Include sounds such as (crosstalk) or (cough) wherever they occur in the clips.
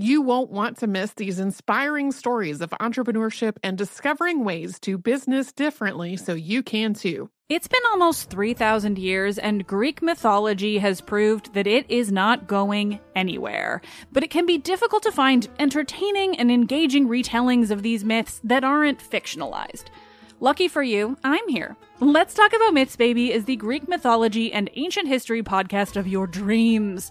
You won't want to miss these inspiring stories of entrepreneurship and discovering ways to business differently so you can too. It's been almost 3,000 years, and Greek mythology has proved that it is not going anywhere. But it can be difficult to find entertaining and engaging retellings of these myths that aren't fictionalized. Lucky for you, I'm here. Let's Talk About Myths, Baby is the Greek mythology and ancient history podcast of your dreams.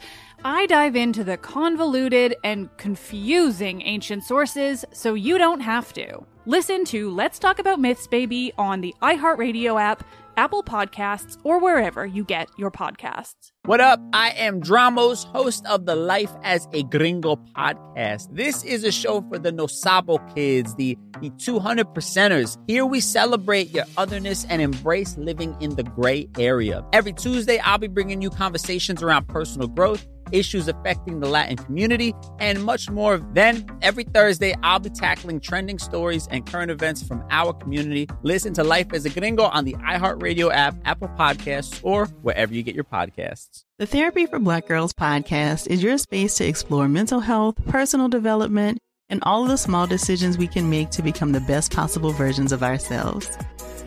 I dive into the convoluted and confusing ancient sources so you don't have to. Listen to Let's Talk About Myths, Baby on the iHeartRadio app, Apple Podcasts, or wherever you get your podcasts. What up? I am Dramos, host of the Life as a Gringo podcast. This is a show for the Nosabo kids, the, the 200 percenters. Here we celebrate your otherness and embrace living in the gray area. Every Tuesday, I'll be bringing you conversations around personal growth issues affecting the Latin community, and much more. Then, every Thursday, I'll be tackling trending stories and current events from our community. Listen to Life as a Gringo on the iHeartRadio app, Apple Podcasts, or wherever you get your podcasts. The Therapy for Black Girls podcast is your space to explore mental health, personal development, and all of the small decisions we can make to become the best possible versions of ourselves.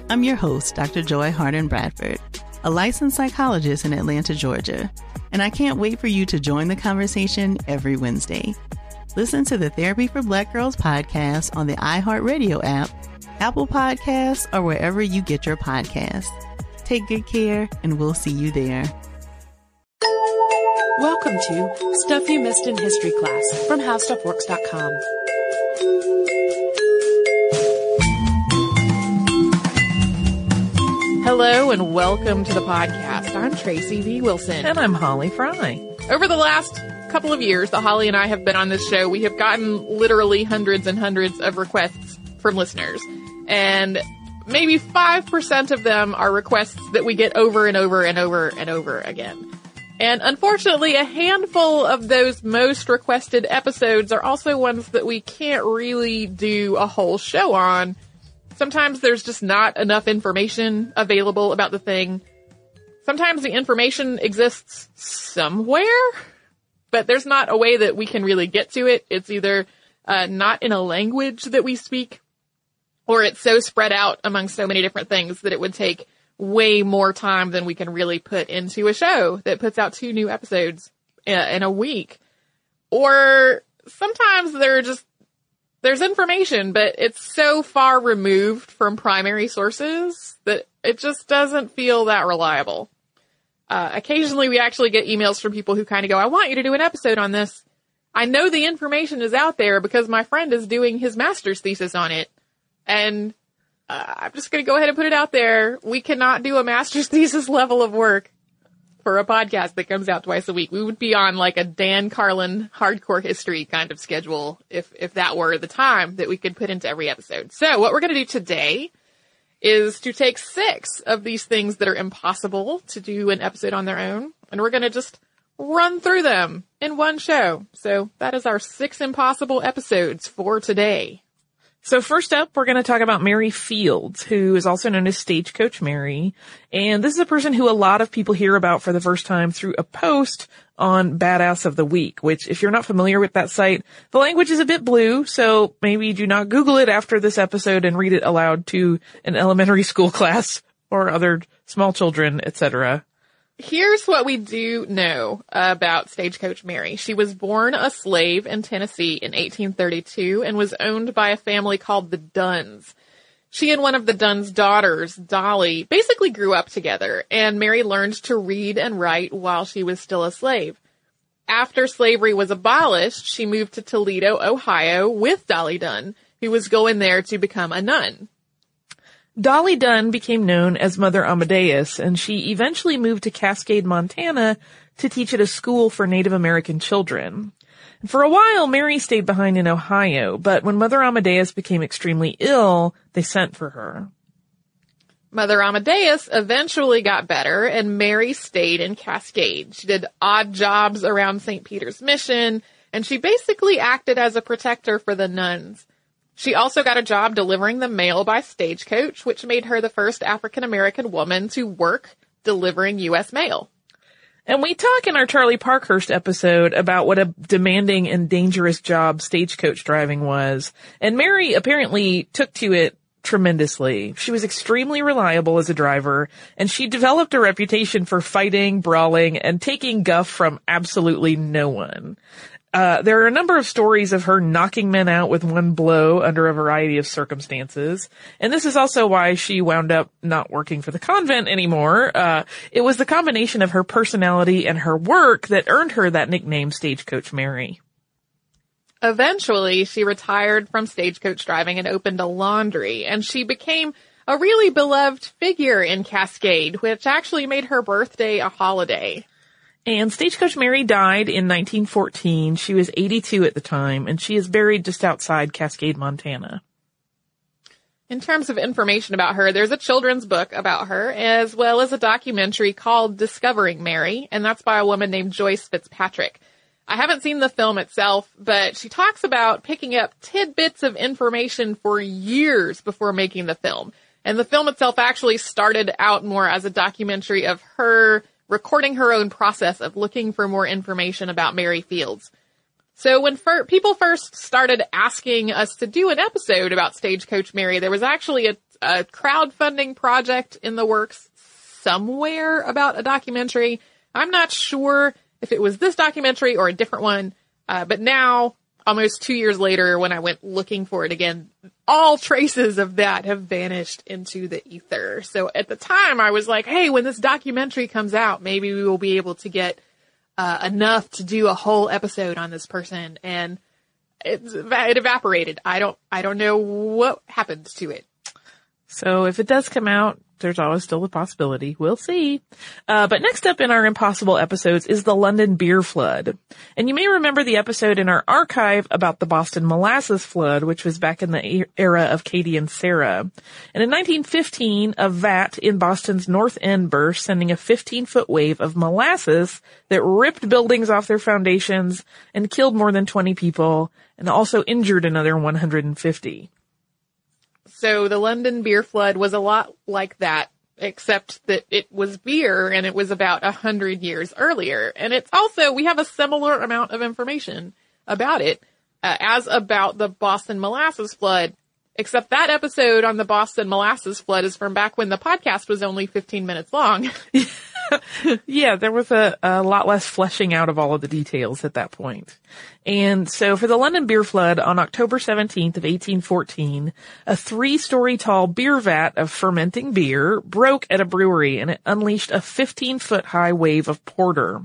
I'm your host, Dr. Joy Harden Bradford, a licensed psychologist in Atlanta, Georgia and I can't wait for you to join the conversation every Wednesday. Listen to the Therapy for Black Girls podcast on the iHeartRadio app, Apple Podcasts, or wherever you get your podcasts. Take good care, and we'll see you there. Welcome to Stuff You Missed in History class from HowStuffWorks.com. Hello and welcome to the podcast. I'm Tracy V. Wilson. And I'm Holly Fry. Over the last couple of years that Holly and I have been on this show, we have gotten literally hundreds and hundreds of requests from listeners. And maybe 5% of them are requests that we get over and over and over and over again. And unfortunately, a handful of those most requested episodes are also ones that we can't really do a whole show on Sometimes there's just not enough information available about the thing. Sometimes the information exists somewhere, but there's not a way that we can really get to it. It's either uh, not in a language that we speak, or it's so spread out among so many different things that it would take way more time than we can really put into a show that puts out two new episodes in a week. Or sometimes there are just there's information, but it's so far removed from primary sources that it just doesn't feel that reliable. Uh, occasionally we actually get emails from people who kind of go, I want you to do an episode on this. I know the information is out there because my friend is doing his master's thesis on it. And uh, I'm just going to go ahead and put it out there. We cannot do a master's (laughs) thesis level of work for a podcast that comes out twice a week. We would be on like a Dan Carlin hardcore history kind of schedule if, if that were the time that we could put into every episode. So what we're going to do today is to take six of these things that are impossible to do an episode on their own and we're going to just run through them in one show. So that is our six impossible episodes for today. So first up, we're going to talk about Mary Fields, who is also known as Stagecoach Mary. And this is a person who a lot of people hear about for the first time through a post on Badass of the Week, which if you're not familiar with that site, the language is a bit blue, so maybe do not Google it after this episode and read it aloud to an elementary (laughs) school class or other small children, etc. Here's what we do know about Stagecoach Mary. She was born a slave in Tennessee in 1832 and was owned by a family called the Dunns. She and one of the Dunn's daughters, Dolly, basically grew up together, and Mary learned to read and write while she was still a slave. After slavery was abolished, she moved to Toledo, Ohio with Dolly Dunn, who was going there to become a nun. Dolly Dunn became known as Mother Amadeus, and she eventually moved to Cascade, Montana to teach at a school for Native American children. For a while, Mary stayed behind in Ohio, but when Mother Amadeus became extremely ill, they sent for her. Mother Amadeus eventually got better and Mary stayed in Cascade. She did odd jobs around St. Peter's Mission and she basically acted as a protector for the nuns. She also got a job delivering the mail by stagecoach, which made her the first African American woman to work delivering U.S. mail. And we talk in our Charlie Parkhurst episode about what a demanding and dangerous job stagecoach driving was. And Mary apparently took to it tremendously. She was extremely reliable as a driver, and she developed a reputation for fighting, brawling, and taking guff from absolutely no one. Uh, there are a number of stories of her knocking men out with one blow under a variety of circumstances. And this is also why she wound up not working for the convent anymore. Uh, it was the combination of her personality and her work that earned her that nickname Stagecoach Mary. Eventually, she retired from stagecoach driving and opened a laundry, and she became a really beloved figure in Cascade, which actually made her birthday a holiday. And Stagecoach Mary died in 1914. She was 82 at the time, and she is buried just outside Cascade, Montana. In terms of information about her, there's a children's book about her, as well as a documentary called Discovering Mary, and that's by a woman named Joyce Fitzpatrick. I haven't seen the film itself, but she talks about picking up tidbits of information for years before making the film. And the film itself actually started out more as a documentary of her recording her own process of looking for more information about Mary Fields. So when fir- people first started asking us to do an episode about Stagecoach Mary, there was actually a, a crowdfunding project in the works somewhere about a documentary. I'm not sure if it was this documentary or a different one. Uh, but now, almost two years later, when I went looking for it again, all traces of that have vanished into the ether. So at the time, I was like, hey, when this documentary comes out, maybe we will be able to get uh, enough to do a whole episode on this person. And it, it evaporated. I don't, I don't know what happened to it. So if it does come out, there's always still a possibility. We'll see. Uh, but next up in our impossible episodes is the London beer flood. And you may remember the episode in our archive about the Boston molasses flood, which was back in the era of Katie and Sarah. And in 1915, a vat in Boston's North End burst, sending a 15 foot wave of molasses that ripped buildings off their foundations and killed more than 20 people and also injured another 150. So the London beer flood was a lot like that, except that it was beer and it was about a hundred years earlier. And it's also, we have a similar amount of information about it uh, as about the Boston molasses flood. Except that episode on the Boston molasses flood is from back when the podcast was only 15 minutes long. (laughs) (laughs) yeah, there was a, a lot less fleshing out of all of the details at that point. And so for the London beer flood on October 17th of 1814, a three-story tall beer vat of fermenting beer broke at a brewery and it unleashed a 15 foot high wave of porter.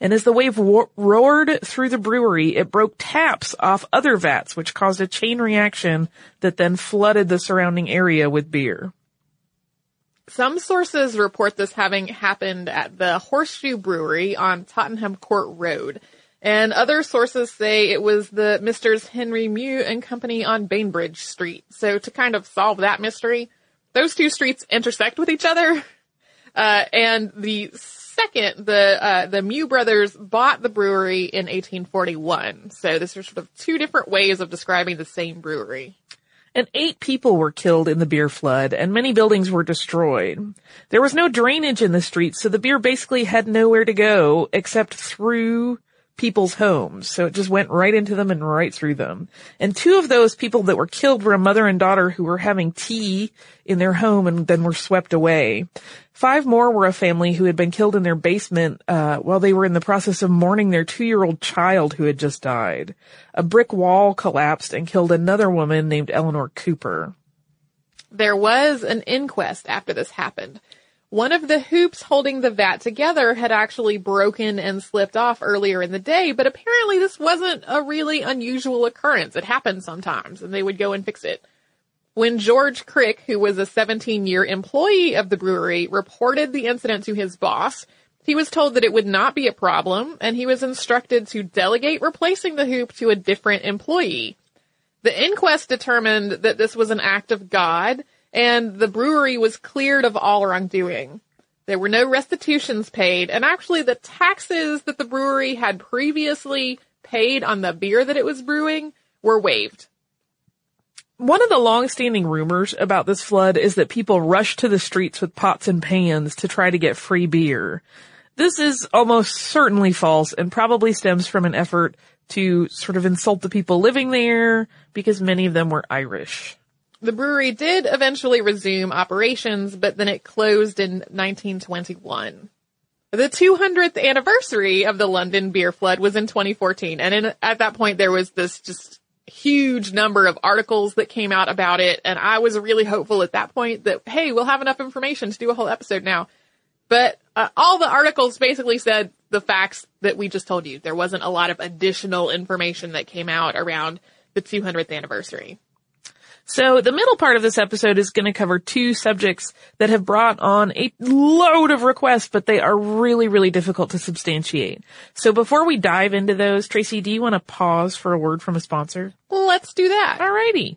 And as the wave wo- roared through the brewery, it broke taps off other vats, which caused a chain reaction that then flooded the surrounding area with beer. Some sources report this having happened at the Horseshoe Brewery on Tottenham Court Road. And other sources say it was the Misters Henry Meux and Company on Bainbridge Street. So to kind of solve that mystery, those two streets intersect with each other. (laughs) Uh, and the second, the, uh, the Meux brothers bought the brewery in 1841. So this are sort of two different ways of describing the same brewery and eight people were killed in the beer flood and many buildings were destroyed. There was no drainage in the streets, so the beer basically had nowhere to go except through people's homes. So it just went right into them and right through them. And two of those people that were killed were a mother and daughter who were having tea in their home and then were swept away. Five more were a family who had been killed in their basement uh, while they were in the process of mourning their two-year-old child who had just died. A brick wall collapsed and killed another woman named Eleanor Cooper. There was an inquest after this happened. One of the hoops holding the vat together had actually broken and slipped off earlier in the day, but apparently this wasn't a really unusual occurrence. It happened sometimes, and they would go and fix it. When George Crick, who was a 17 year employee of the brewery, reported the incident to his boss, he was told that it would not be a problem and he was instructed to delegate replacing the hoop to a different employee. The inquest determined that this was an act of God and the brewery was cleared of all wrongdoing. There were no restitutions paid, and actually the taxes that the brewery had previously paid on the beer that it was brewing were waived. One of the long-standing rumors about this flood is that people rushed to the streets with pots and pans to try to get free beer. This is almost certainly false and probably stems from an effort to sort of insult the people living there because many of them were Irish. The brewery did eventually resume operations, but then it closed in 1921. The 200th anniversary of the London beer flood was in 2014, and in, at that point there was this just huge number of articles that came out about it, and I was really hopeful at that point that, hey, we'll have enough information to do a whole episode now. But uh, all the articles basically said the facts that we just told you. There wasn't a lot of additional information that came out around the 200th anniversary. So the middle part of this episode is going to cover two subjects that have brought on a load of requests, but they are really, really difficult to substantiate. So before we dive into those, Tracy, do you want to pause for a word from a sponsor? Let's do that. Alrighty.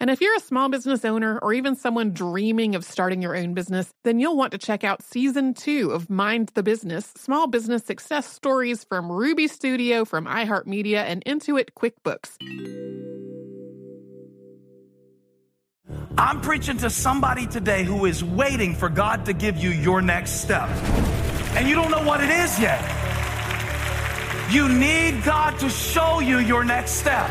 And if you're a small business owner or even someone dreaming of starting your own business, then you'll want to check out season two of Mind the Business Small Business Success Stories from Ruby Studio, from iHeartMedia, and Intuit QuickBooks. I'm preaching to somebody today who is waiting for God to give you your next step. And you don't know what it is yet. You need God to show you your next step.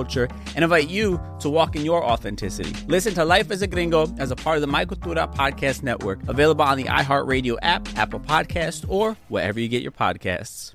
culture and invite you to walk in your authenticity. Listen to Life as a Gringo as a part of the My Cultura Podcast Network, available on the iHeartRadio app, Apple Podcast, or wherever you get your podcasts.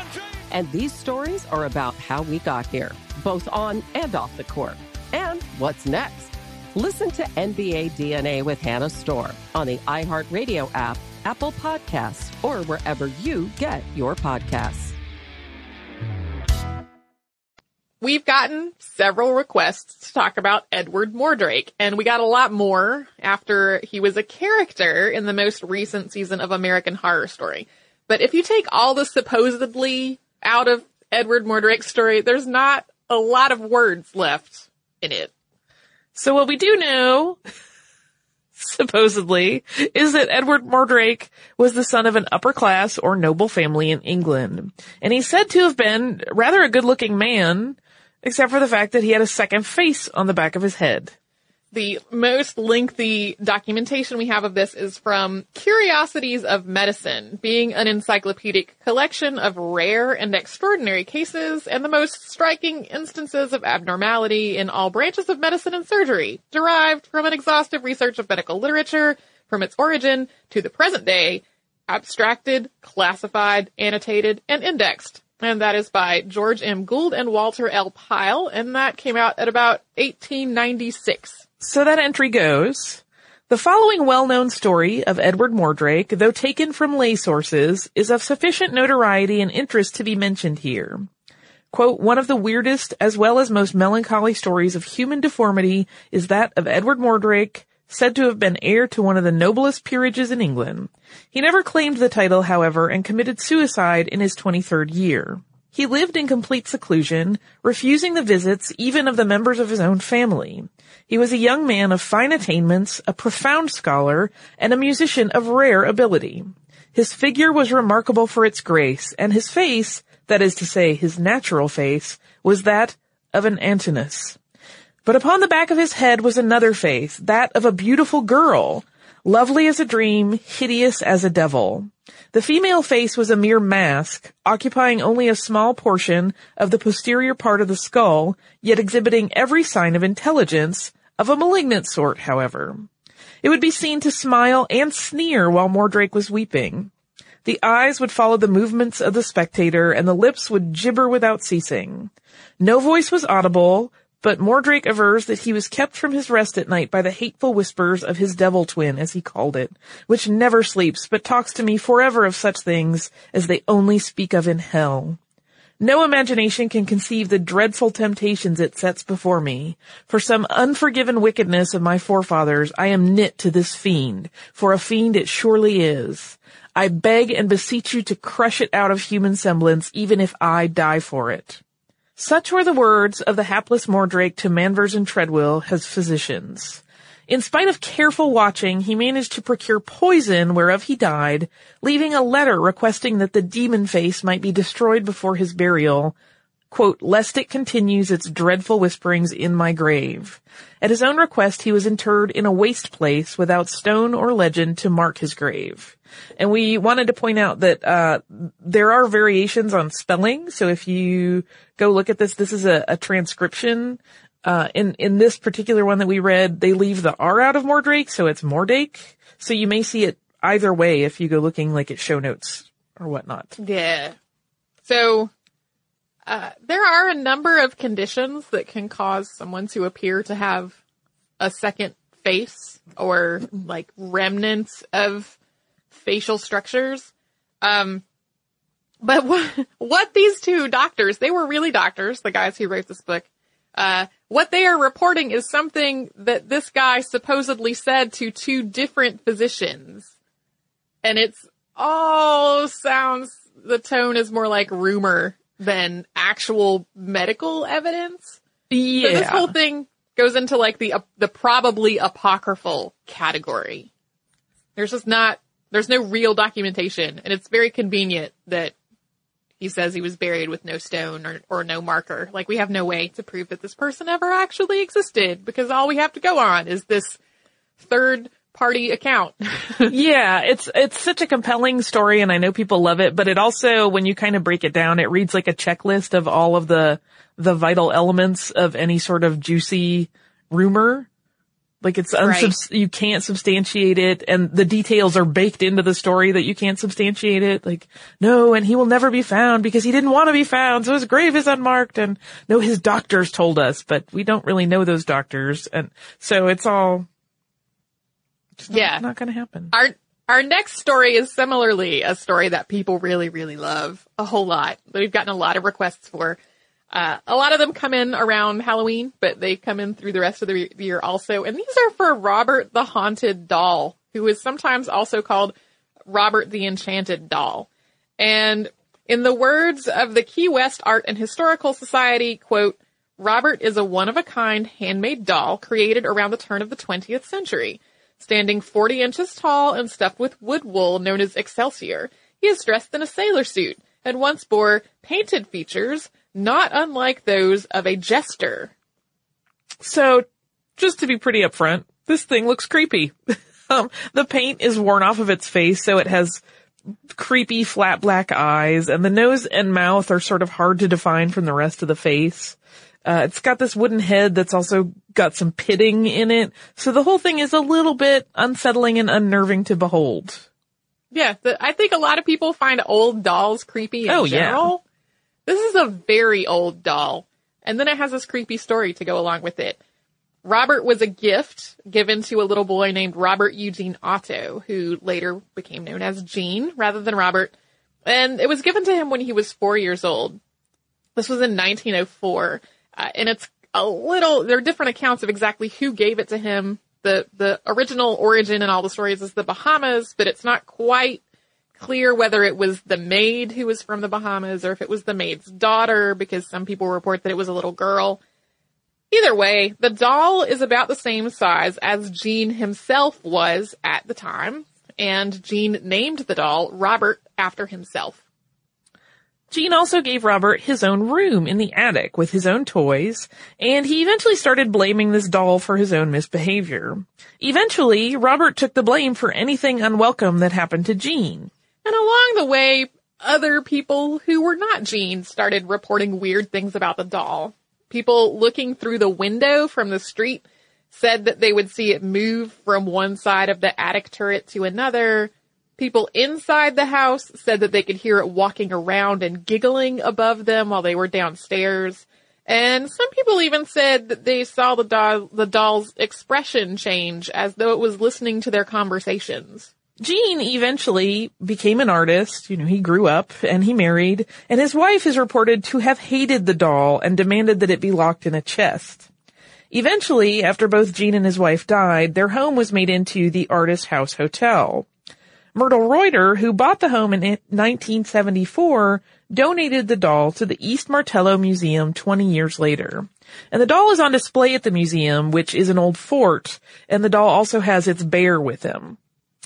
And these stories are about how we got here, both on and off the court. And what's next? Listen to NBA DNA with Hannah Storm on the iHeartRadio app, Apple Podcasts, or wherever you get your podcasts. We've gotten several requests to talk about Edward Mordrake, and we got a lot more after he was a character in the most recent season of American Horror Story. But if you take all the supposedly out of Edward Mordrake's story, there's not a lot of words left in it. So what we do know, (laughs) supposedly, is that Edward Mordrake was the son of an upper class or noble family in England. And he's said to have been rather a good looking man, except for the fact that he had a second face on the back of his head. The most lengthy documentation we have of this is from Curiosities of Medicine, being an encyclopedic collection of rare and extraordinary cases and the most striking instances of abnormality in all branches of medicine and surgery, derived from an exhaustive research of medical literature from its origin to the present day, abstracted, classified, annotated, and indexed. And that is by George M. Gould and Walter L. Pyle, and that came out at about 1896. So that entry goes, the following well-known story of Edward Mordrake, though taken from lay sources, is of sufficient notoriety and interest to be mentioned here. Quote, one of the weirdest as well as most melancholy stories of human deformity is that of Edward Mordrake, said to have been heir to one of the noblest peerages in England. He never claimed the title, however, and committed suicide in his 23rd year. He lived in complete seclusion, refusing the visits even of the members of his own family. He was a young man of fine attainments, a profound scholar, and a musician of rare ability. His figure was remarkable for its grace, and his face, that is to say, his natural face, was that of an Antinous. But upon the back of his head was another face, that of a beautiful girl, lovely as a dream, hideous as a devil. The female face was a mere mask, occupying only a small portion of the posterior part of the skull, yet exhibiting every sign of intelligence, of a malignant sort, however. It would be seen to smile and sneer while Mordrake was weeping. The eyes would follow the movements of the spectator, and the lips would gibber without ceasing. No voice was audible, but Mordrake avers that he was kept from his rest at night by the hateful whispers of his devil twin, as he called it, which never sleeps, but talks to me forever of such things as they only speak of in hell. No imagination can conceive the dreadful temptations it sets before me. For some unforgiven wickedness of my forefathers, I am knit to this fiend, for a fiend it surely is. I beg and beseech you to crush it out of human semblance, even if I die for it. Such were the words of the hapless Mordrake to Manvers and Treadwell, his physicians. In spite of careful watching, he managed to procure poison whereof he died, leaving a letter requesting that the demon face might be destroyed before his burial, quote, lest it continues its dreadful whisperings in my grave. At his own request, he was interred in a waste place without stone or legend to mark his grave. And we wanted to point out that, uh, there are variations on spelling. So if you go look at this, this is a, a transcription. Uh, in, in this particular one that we read, they leave the R out of Mordrake, so it's Mordake. So you may see it either way if you go looking like at show notes or whatnot. Yeah. So, uh, there are a number of conditions that can cause someone to appear to have a second face or like remnants of facial structures. Um, but what, what these two doctors, they were really doctors, the guys who wrote this book, uh, what they are reporting is something that this guy supposedly said to two different physicians. And it's all sounds, the tone is more like rumor than actual medical evidence. Yeah. So this whole thing goes into like the, uh, the probably apocryphal category. There's just not, there's no real documentation and it's very convenient that he says he was buried with no stone or, or no marker. Like we have no way to prove that this person ever actually existed because all we have to go on is this third party account. (laughs) yeah, it's it's such a compelling story and I know people love it, but it also when you kind of break it down, it reads like a checklist of all of the the vital elements of any sort of juicy rumor. Like it's unsubs- right. you can't substantiate it and the details are baked into the story that you can't substantiate it. Like, no, and he will never be found because he didn't want to be found. So his grave is unmarked and no, his doctors told us, but we don't really know those doctors. And so it's all, not, yeah, not going to happen. Our, our next story is similarly a story that people really, really love a whole lot. We've gotten a lot of requests for. Uh, a lot of them come in around Halloween, but they come in through the rest of the year also. And these are for Robert the Haunted Doll, who is sometimes also called Robert the Enchanted Doll. And in the words of the Key West Art and Historical Society, quote, Robert is a one of a kind handmade doll created around the turn of the 20th century. Standing 40 inches tall and stuffed with wood wool known as Excelsior, he is dressed in a sailor suit and once bore painted features not unlike those of a jester. So, just to be pretty upfront, this thing looks creepy. (laughs) um, the paint is worn off of its face, so it has creepy flat black eyes, and the nose and mouth are sort of hard to define from the rest of the face. Uh, it's got this wooden head that's also got some pitting in it. So the whole thing is a little bit unsettling and unnerving to behold. Yeah, the, I think a lot of people find old dolls creepy in oh, general. Yeah. This is a very old doll. And then it has this creepy story to go along with it. Robert was a gift given to a little boy named Robert Eugene Otto, who later became known as Gene rather than Robert. And it was given to him when he was four years old. This was in 1904. Uh, and it's a little, there are different accounts of exactly who gave it to him. The, the original origin in all the stories is the Bahamas, but it's not quite clear whether it was the maid who was from the Bahamas or if it was the maid's daughter because some people report that it was a little girl. Either way, the doll is about the same size as Gene himself was at the time, and Gene named the doll Robert after himself. Gene also gave Robert his own room in the attic with his own toys, and he eventually started blaming this doll for his own misbehavior. Eventually, Robert took the blame for anything unwelcome that happened to Gene. And along the way, other people who were not Gene started reporting weird things about the doll. People looking through the window from the street said that they would see it move from one side of the attic turret to another. People inside the house said that they could hear it walking around and giggling above them while they were downstairs. And some people even said that they saw the doll, the doll's expression change as though it was listening to their conversations. Gene eventually became an artist. You know, he grew up and he married and his wife is reported to have hated the doll and demanded that it be locked in a chest. Eventually, after both Gene and his wife died, their home was made into the Artist House Hotel. Myrtle Reuter, who bought the home in 1974, donated the doll to the East Martello Museum 20 years later. And the doll is on display at the museum, which is an old fort, and the doll also has its bear with him.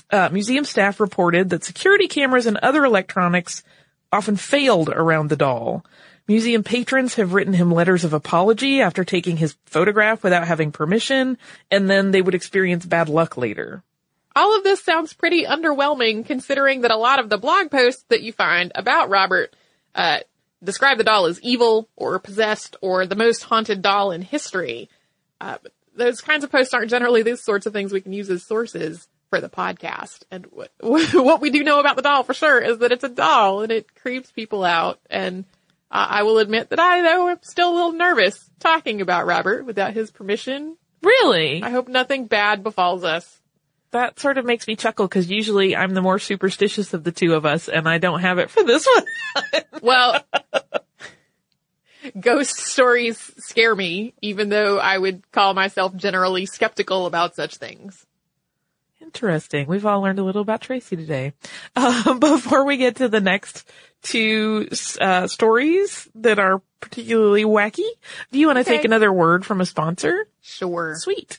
Uh, museum staff reported that security cameras and other electronics often failed around the doll. Museum patrons have written him letters of apology after taking his photograph without having permission, and then they would experience bad luck later. All of this sounds pretty underwhelming considering that a lot of the blog posts that you find about Robert uh, describe the doll as evil or possessed or the most haunted doll in history. Uh, those kinds of posts aren't generally these sorts of things we can use as sources for the podcast. And what, (laughs) what we do know about the doll for sure is that it's a doll and it creeps people out. And uh, I will admit that I, though, am still a little nervous talking about Robert without his permission. Really? I hope nothing bad befalls us that sort of makes me chuckle because usually I'm the more superstitious of the two of us and I don't have it for this one. (laughs) well, ghost stories scare me, even though I would call myself generally skeptical about such things. Interesting. We've all learned a little about Tracy today. (laughs) Uh, before we get to the next two uh, stories that are particularly wacky, do you want to okay. take another word from a sponsor? Sure. Sweet.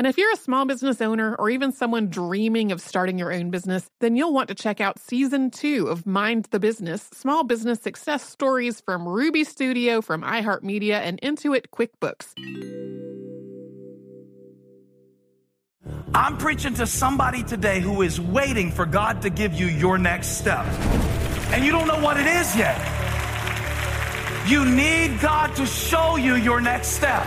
And if you're a small business owner or even someone dreaming of starting your own business, then you'll want to check out season two of Mind the Business Small Business Success Stories from Ruby Studio, from iHeartMedia, and Intuit QuickBooks. I'm preaching to somebody today who is waiting for God to give you your next step. And you don't know what it is yet. You need God to show you your next step.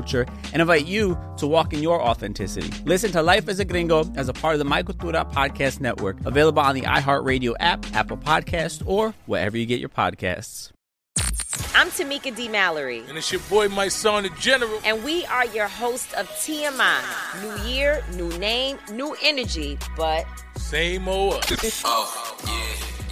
culture and invite you to walk in your authenticity. Listen to Life as a Gringo as a part of the My Cultura Podcast Network, available on the iHeartRadio app, Apple Podcast, or wherever you get your podcasts. I'm Tamika D. Mallory. And it's your boy, Mysonne, the General. And we are your hosts of TMI. New year, new name, new energy, but. Same old us. oh, yeah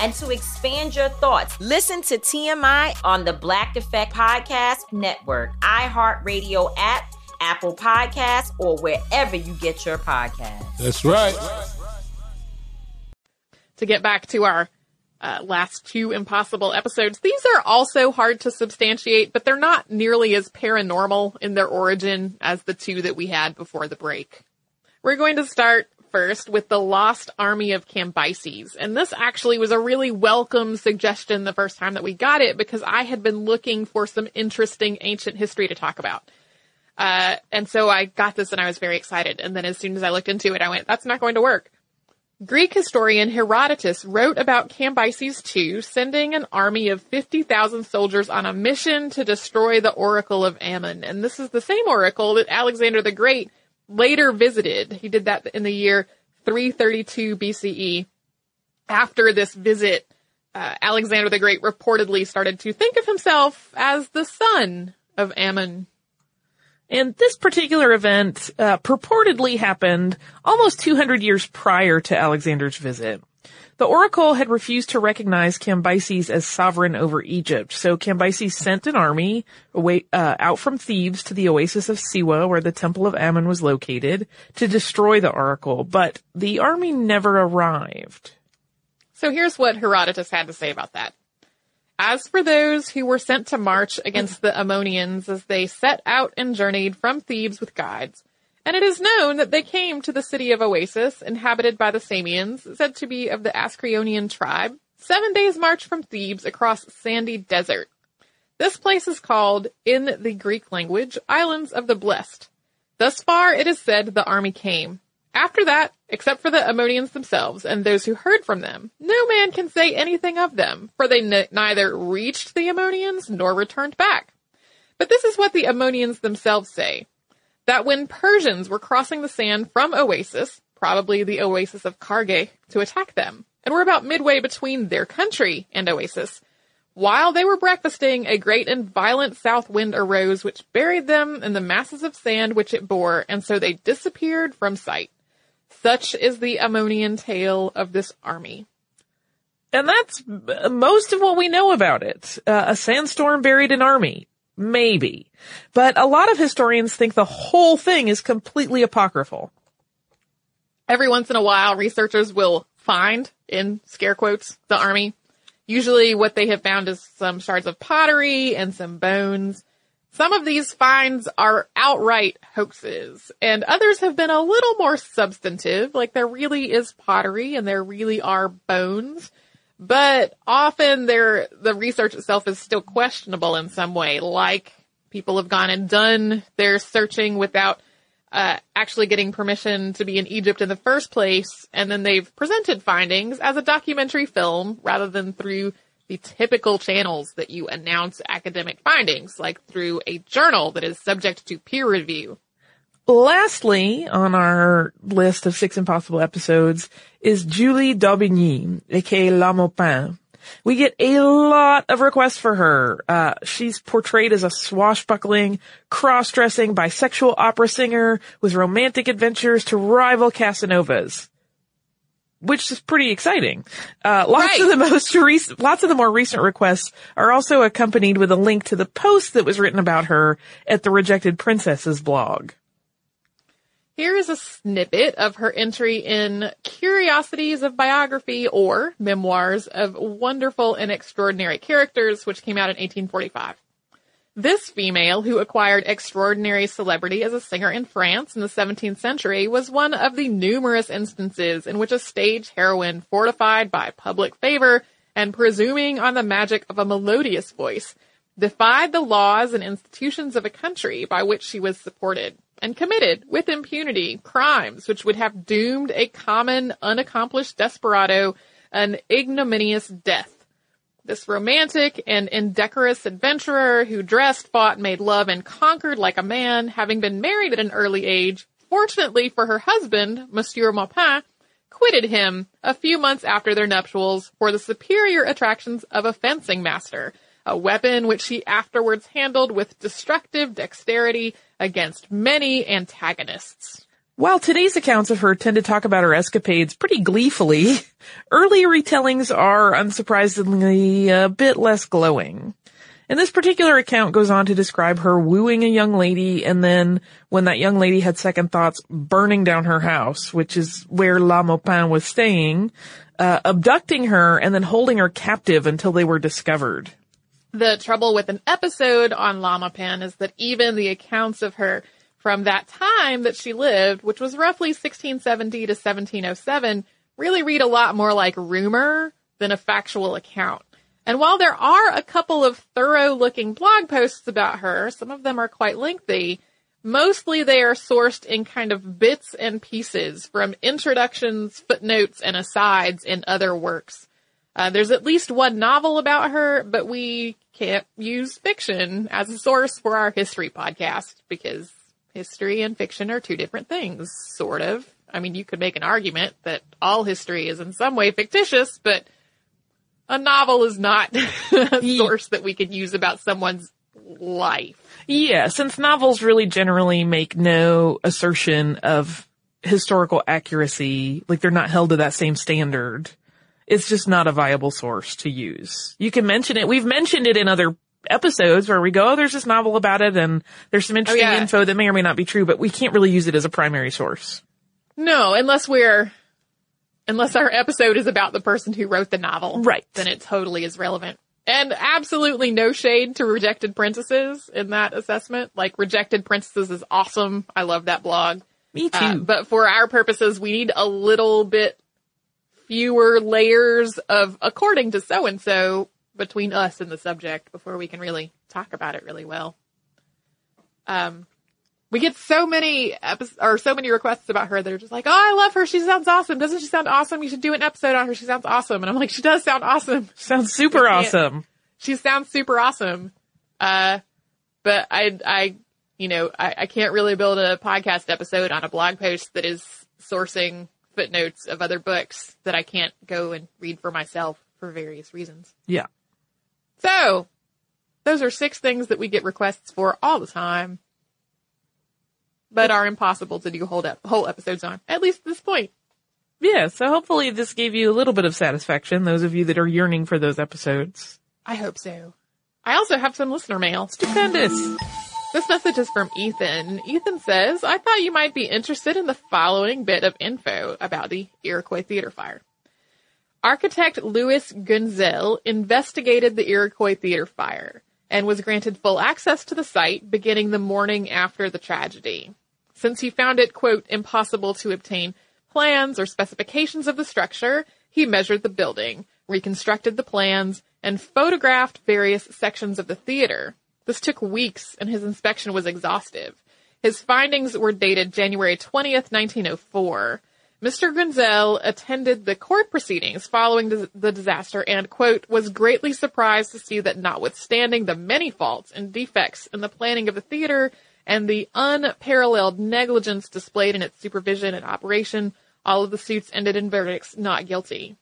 and to expand your thoughts, listen to TMI on the Black Effect Podcast Network, iHeartRadio app, Apple Podcasts, or wherever you get your podcasts. That's right. To get back to our uh, last two impossible episodes, these are also hard to substantiate, but they're not nearly as paranormal in their origin as the two that we had before the break. We're going to start first with the Lost Army of Cambyses. And this actually was a really welcome suggestion the first time that we got it because I had been looking for some interesting ancient history to talk about. Uh, and so I got this and I was very excited. And then as soon as I looked into it, I went, that's not going to work. Greek historian Herodotus wrote about Cambyses II sending an army of 50,000 soldiers on a mission to destroy the Oracle of Ammon. And this is the same oracle that Alexander the Great later visited. He did that in the year 332 BCE. After this visit, uh, Alexander the Great reportedly started to think of himself as the son of Ammon. And this particular event uh, purportedly happened almost 200 years prior to Alexander's visit. The oracle had refused to recognize Cambyses as sovereign over Egypt, so Cambyses sent an army away, uh, out from Thebes to the oasis of Siwa, where the temple of Ammon was located, to destroy the oracle, but the army never arrived. So here's what Herodotus had to say about that. As for those who were sent to march against the Ammonians as they set out and journeyed from Thebes with guides, and it is known that they came to the city of Oasis, inhabited by the Samians, said to be of the Aeschrionian tribe, seven days march from Thebes across sandy desert. This place is called, in the Greek language, Islands of the Blessed. Thus far, it is said the army came. After that, except for the Ammonians themselves and those who heard from them, no man can say anything of them, for they n- neither reached the Ammonians nor returned back. But this is what the Ammonians themselves say that when Persians were crossing the sand from Oasis, probably the Oasis of Kharga, to attack them, and were about midway between their country and Oasis, while they were breakfasting, a great and violent south wind arose, which buried them in the masses of sand which it bore, and so they disappeared from sight. Such is the Ammonian tale of this army. And that's most of what we know about it. Uh, a sandstorm buried an army. Maybe. But a lot of historians think the whole thing is completely apocryphal. Every once in a while, researchers will find, in scare quotes, the army. Usually what they have found is some shards of pottery and some bones. Some of these finds are outright hoaxes, and others have been a little more substantive, like there really is pottery and there really are bones. But often the research itself is still questionable in some way, like people have gone and done their searching without uh, actually getting permission to be in Egypt in the first place, and then they've presented findings as a documentary film rather than through the typical channels that you announce academic findings, like through a journal that is subject to peer review. Lastly, on our list of six impossible episodes is Julie d'Aubigny, aka La Maupin. We get a lot of requests for her. Uh, she's portrayed as a swashbuckling, cross-dressing, bisexual opera singer with romantic adventures to rival Casanovas. Which is pretty exciting. Uh, lots Right. of the most recent, lots of the more recent requests are also accompanied with a link to the post that was written about her at the Rejected Princesses blog. Here is a snippet of her entry in Curiosities of Biography or Memoirs of Wonderful and Extraordinary Characters, which came out in 1845. This female, who acquired extraordinary celebrity as a singer in France in the 17th century, was one of the numerous instances in which a stage heroine, fortified by public favor and presuming on the magic of a melodious voice, defied the laws and institutions of a country by which she was supported, and committed, with impunity, crimes which would have doomed a common, unaccomplished desperado an ignominious death. This romantic and indecorous adventurer who dressed, fought, made love, and conquered like a man, having been married at an early age, fortunately for her husband, Monsieur Maupin, quitted him a few months after their nuptials for the superior attractions of a fencing master, a weapon which he afterwards handled with destructive dexterity against many antagonists. While today's accounts of her tend to talk about her escapades pretty gleefully, (laughs) early retellings are unsurprisingly a bit less glowing. And this particular account goes on to describe her wooing a young lady and then, when that young lady had second thoughts, burning down her house, which is where La Maupin was staying, uh, abducting her and then holding her captive until they were discovered. The trouble with an episode on La Maupin is that even the accounts of her from that time that she lived, which was roughly 1670 to 1707, really read a lot more like rumor than a factual account. And while there are a couple of thorough looking blog posts about her, some of them are quite lengthy, mostly they are sourced in kind of bits and pieces from introductions, footnotes, and asides in other works. Uh, there's at least one novel about her, but we can't use fiction as a source for our history podcast because history and fiction are two different things, sort of. I mean, you could make an argument that all history is in some way fictitious, but a novel is not (laughs) a source that we could use about someone's life. Yeah, since novels really generally make no assertion of historical accuracy, like they're not held to that same standard, it's just not a viable source to use. You can mention it. We've mentioned it in other episodes where we go, oh, there's this novel about it and there's some interesting yeah. info that may or may not be true, but we can't really use it as a primary source. No, unless we're, unless our episode is about the person who wrote the novel. Right. Then it totally is relevant. And absolutely no shade to Rejected Princesses in that assessment. Like, Rejected Princesses is awesome. I love that blog. Me too. Uh, but for our purposes, we need a little bit fewer layers of according to so and so between us and the subject before we can really talk about it really well. Um, we get so many episodes or so many requests about her that are just like, "Oh, I love her. She sounds awesome. Doesn't she sound awesome? You should do an episode on her. She sounds awesome." And I'm like, "She does sound awesome. Sounds super awesome. She sounds super awesome." Uh, but I, I, you know, I, I can't really build a podcast episode on a blog post that is sourcing footnotes of other books that I can't go and read for myself for various reasons. Yeah. So, those are six things that we get requests for all the time, but are impossible to do whole, ep- whole episodes on, at least at this point. Yeah, so hopefully this gave you a little bit of satisfaction, those of you that are yearning for those episodes. I hope so. I also have some listener mail. Stupendous. This message is from Ethan. Ethan says, I thought you might be interested in the following bit of info about the Iroquois Theater fire. Architect Louis Guenzel investigated the Iroquois Theater fire and was granted full access to the site beginning the morning after the tragedy. Since he found it, quote, impossible to obtain plans or specifications of the structure, he measured the building, reconstructed the plans, and photographed various sections of the theater. This took weeks and his inspection was exhaustive. His findings were dated January 20th, 1904. Mr. Guenzel attended the court proceedings following the, disaster and, quote, was greatly surprised to see that notwithstanding the many faults and defects in the planning of the theater and the unparalleled negligence displayed in its supervision and operation, all of the suits ended in verdicts not guilty.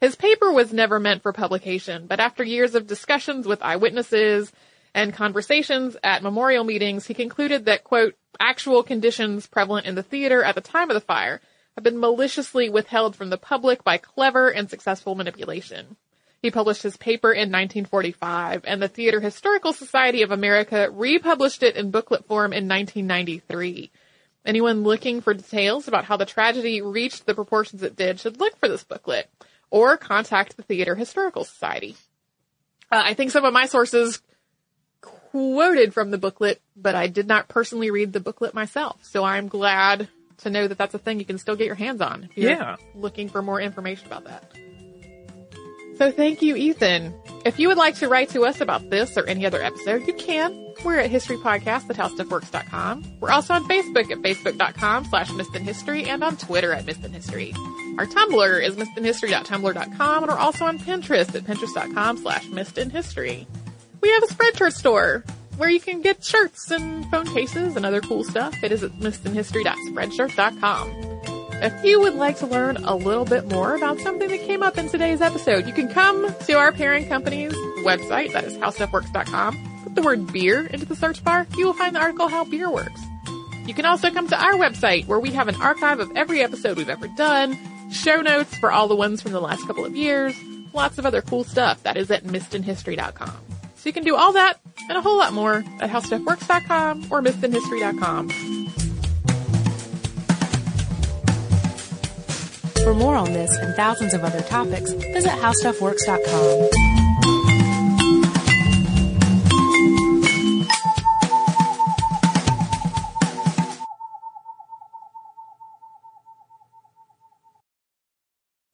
His paper was never meant for publication, but after years of discussions with eyewitnesses and conversations at memorial meetings, he concluded that, quote, actual conditions prevalent in the theater at the time of the fire have been maliciously withheld from the public by clever and successful manipulation. He published his paper in 1945, and the Theater Historical Society of America republished it in booklet form in 1993. Anyone looking for details about how the tragedy reached the proportions it did should look for this booklet or contact the Theater Historical Society. Uh, I think some of my sources quoted from the booklet, but I did not personally read the booklet myself. So I'm glad to know that that's a thing you can still get your hands on if you're Yeah. looking for more information about that. So thank you, Ethan. If you would like to write to us about this or any other episode, you can. We're at historypodcast at howstuffworks.com. We're also on Facebook at facebook.com slash missedinhistory and on Twitter at missedinhistory. Our Tumblr is missedinhistory.tumblr.com and we're also on Pinterest at pinterest.com slash missedinhistory. We have a Spreadshirt store where you can get shirts and phone cases and other cool stuff. It is at missedinhistory.spreadshirt.com. If you would like to learn a little bit more about something that came up in today's episode, you can come to our parent company's website, that is howstuffworks.com. Put the word beer into the search bar, you will find the article How Beer Works. You can also come to our website where we have an archive of every episode we've ever done, show notes for all the ones from the last couple of years, lots of other cool stuff. That is at missedinhistory.com. So you can do all that and a whole lot more at howstuffworks.com or missedinhistory.com. For more on this and thousands of other topics, visit howstuffworks.com.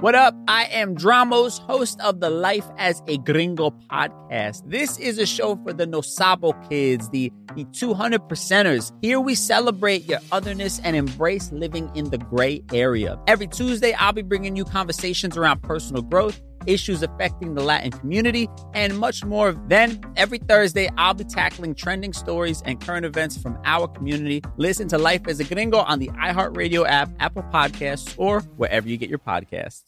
What up? I am Dramos, host of the Life as a Gringo podcast. This is a show for the No Sabo kids, the, the 200 percenters. Here we celebrate your otherness and embrace living in the gray area. Every Tuesday, I'll be bringing you conversations around personal growth issues affecting the Latin community, and much more. Then, every Thursday, I'll be tackling trending stories and current events from our community. Listen to Life as a Gringo on the iHeartRadio app, Apple Podcasts, or wherever you get your podcasts.